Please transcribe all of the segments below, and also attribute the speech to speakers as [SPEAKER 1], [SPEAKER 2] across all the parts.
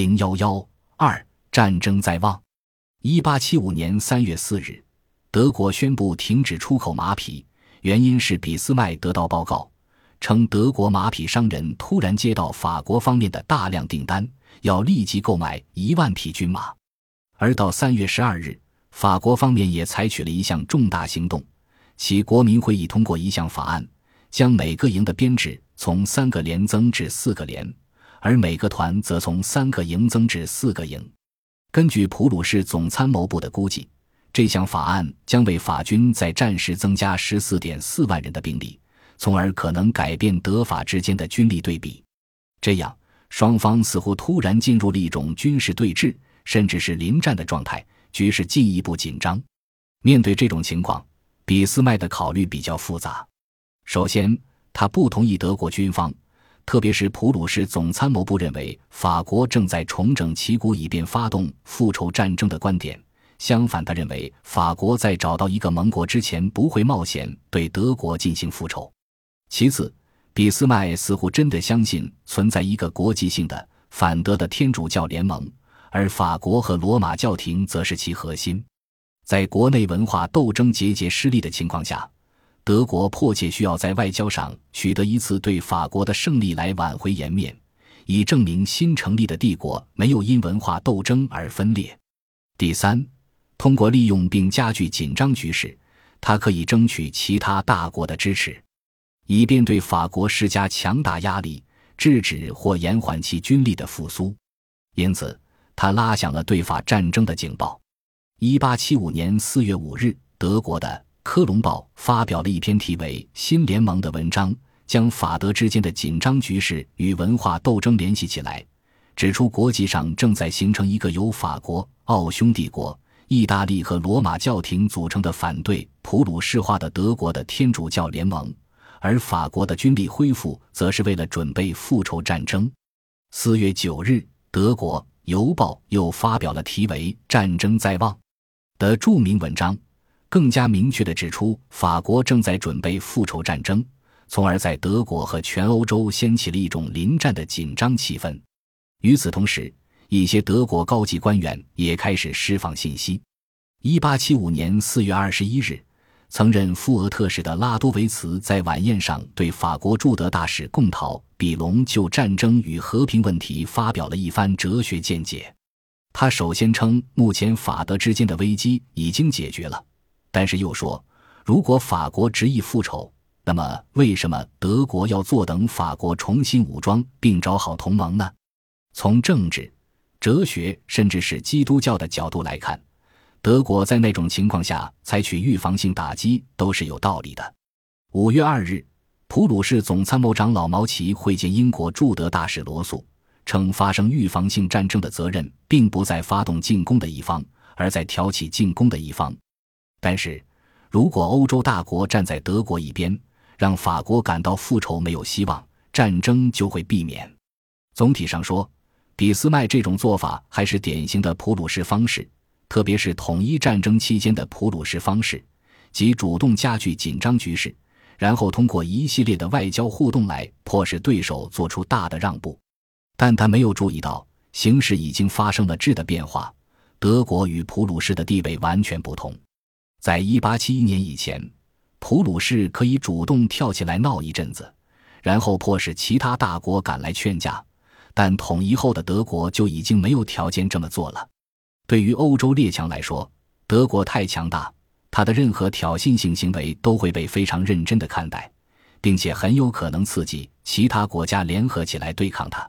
[SPEAKER 1] 零幺幺二战争在望。一八七五年三月四日，德国宣布停止出口马匹，原因是俾斯麦得到报告，称德国马匹商人突然接到法国方面的大量订单，要立即购买一万匹军马。而到三月十二日，法国方面也采取了一项重大行动，其国民会议通过一项法案，将每个营的编制从三个连增至四个连。而每个团则从三个营增至四个营。根据普鲁士总参谋部的估计，这项法案将为法军在战时增加十四点四万人的兵力，从而可能改变德法之间的军力对比。这样，双方似乎突然进入了一种军事对峙，甚至是临战的状态，局势进一步紧张。面对这种情况，俾斯麦的考虑比较复杂。首先，他不同意德国军方。特别是普鲁士总参谋部认为法国正在重整旗鼓以便发动复仇战争的观点。相反，他认为法国在找到一个盟国之前不会冒险对德国进行复仇。其次，俾斯麦似乎真的相信存在一个国际性的反德的天主教联盟，而法国和罗马教廷则是其核心。在国内文化斗争节节失利的情况下。德国迫切需要在外交上取得一次对法国的胜利，来挽回颜面，以证明新成立的帝国没有因文化斗争而分裂。第三，通过利用并加剧紧张局势，他可以争取其他大国的支持，以便对法国施加强大压力，制止或延缓其军力的复苏。因此，他拉响了对法战争的警报。一八七五年四月五日，德国的。科隆报发表了一篇题为《新联盟》的文章，将法德之间的紧张局势与文化斗争联系起来，指出国际上正在形成一个由法国、奥匈帝国、意大利和罗马教廷组成的反对普鲁士化的德国的天主教联盟，而法国的军力恢复则是为了准备复仇战争。四月九日，德国《邮报》又发表了题为《战争在望》的著名文章。更加明确地指出，法国正在准备复仇战争，从而在德国和全欧洲掀起了一种临战的紧张气氛。与此同时，一些德国高级官员也开始释放信息。一八七五年四月二十一日，曾任富俄特使的拉多维茨在晚宴上对法国驻德大使贡陶比隆就战争与和平问题发表了一番哲学见解。他首先称，目前法德之间的危机已经解决了。但是又说，如果法国执意复仇，那么为什么德国要坐等法国重新武装并找好同盟呢？从政治、哲学，甚至是基督教的角度来看，德国在那种情况下采取预防性打击都是有道理的。五月二日，普鲁士总参谋长老毛奇会见英国驻德大使罗素，称发生预防性战争的责任并不在发动进攻的一方，而在挑起进攻的一方。但是，如果欧洲大国站在德国一边，让法国感到复仇没有希望，战争就会避免。总体上说，俾斯麦这种做法还是典型的普鲁士方式，特别是统一战争期间的普鲁士方式，即主动加剧紧张局势，然后通过一系列的外交互动来迫使对手做出大的让步。但他没有注意到，形势已经发生了质的变化，德国与普鲁士的地位完全不同。在一八七一年以前，普鲁士可以主动跳起来闹一阵子，然后迫使其他大国赶来劝架。但统一后的德国就已经没有条件这么做了。对于欧洲列强来说，德国太强大，他的任何挑衅性行为都会被非常认真的看待，并且很有可能刺激其他国家联合起来对抗他。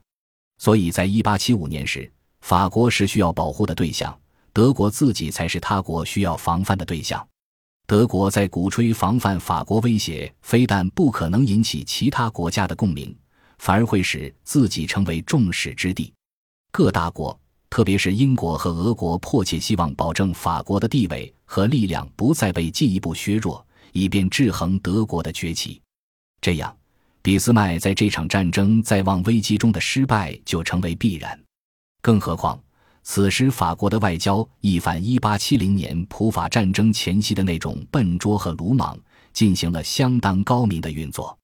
[SPEAKER 1] 所以在一八七五年时，法国是需要保护的对象。德国自己才是他国需要防范的对象。德国在鼓吹防范法国威胁，非但不可能引起其他国家的共鸣，反而会使自己成为众矢之的。各大国，特别是英国和俄国，迫切希望保证法国的地位和力量不再被进一步削弱，以便制衡德国的崛起。这样，俾斯麦在这场战争在望危机中的失败就成为必然。更何况。此时，法国的外交一反1870年普法战争前夕的那种笨拙和鲁莽，进行了相当高明的运作。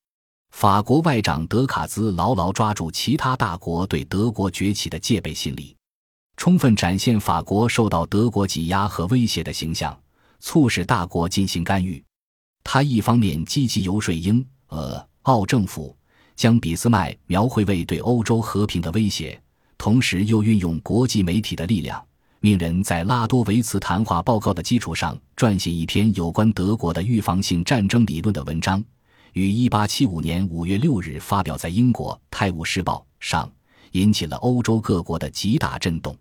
[SPEAKER 1] 法国外长德卡兹牢牢抓住其他大国对德国崛起的戒备心理。充分展现法国受到德国挤压和威胁的形象，促使大国进行干预。他一方面积极游说英、俄、澳政府，将俾斯麦描绘为对欧洲和平的威胁，同时又运用国际媒体的力量，命人在拉多维茨谈话报告的基础上撰写一篇有关德国的预防性战争理论的文章，于1875年5月6日发表在英国《泰晤士报》上，引起了欧洲各国的极大震动。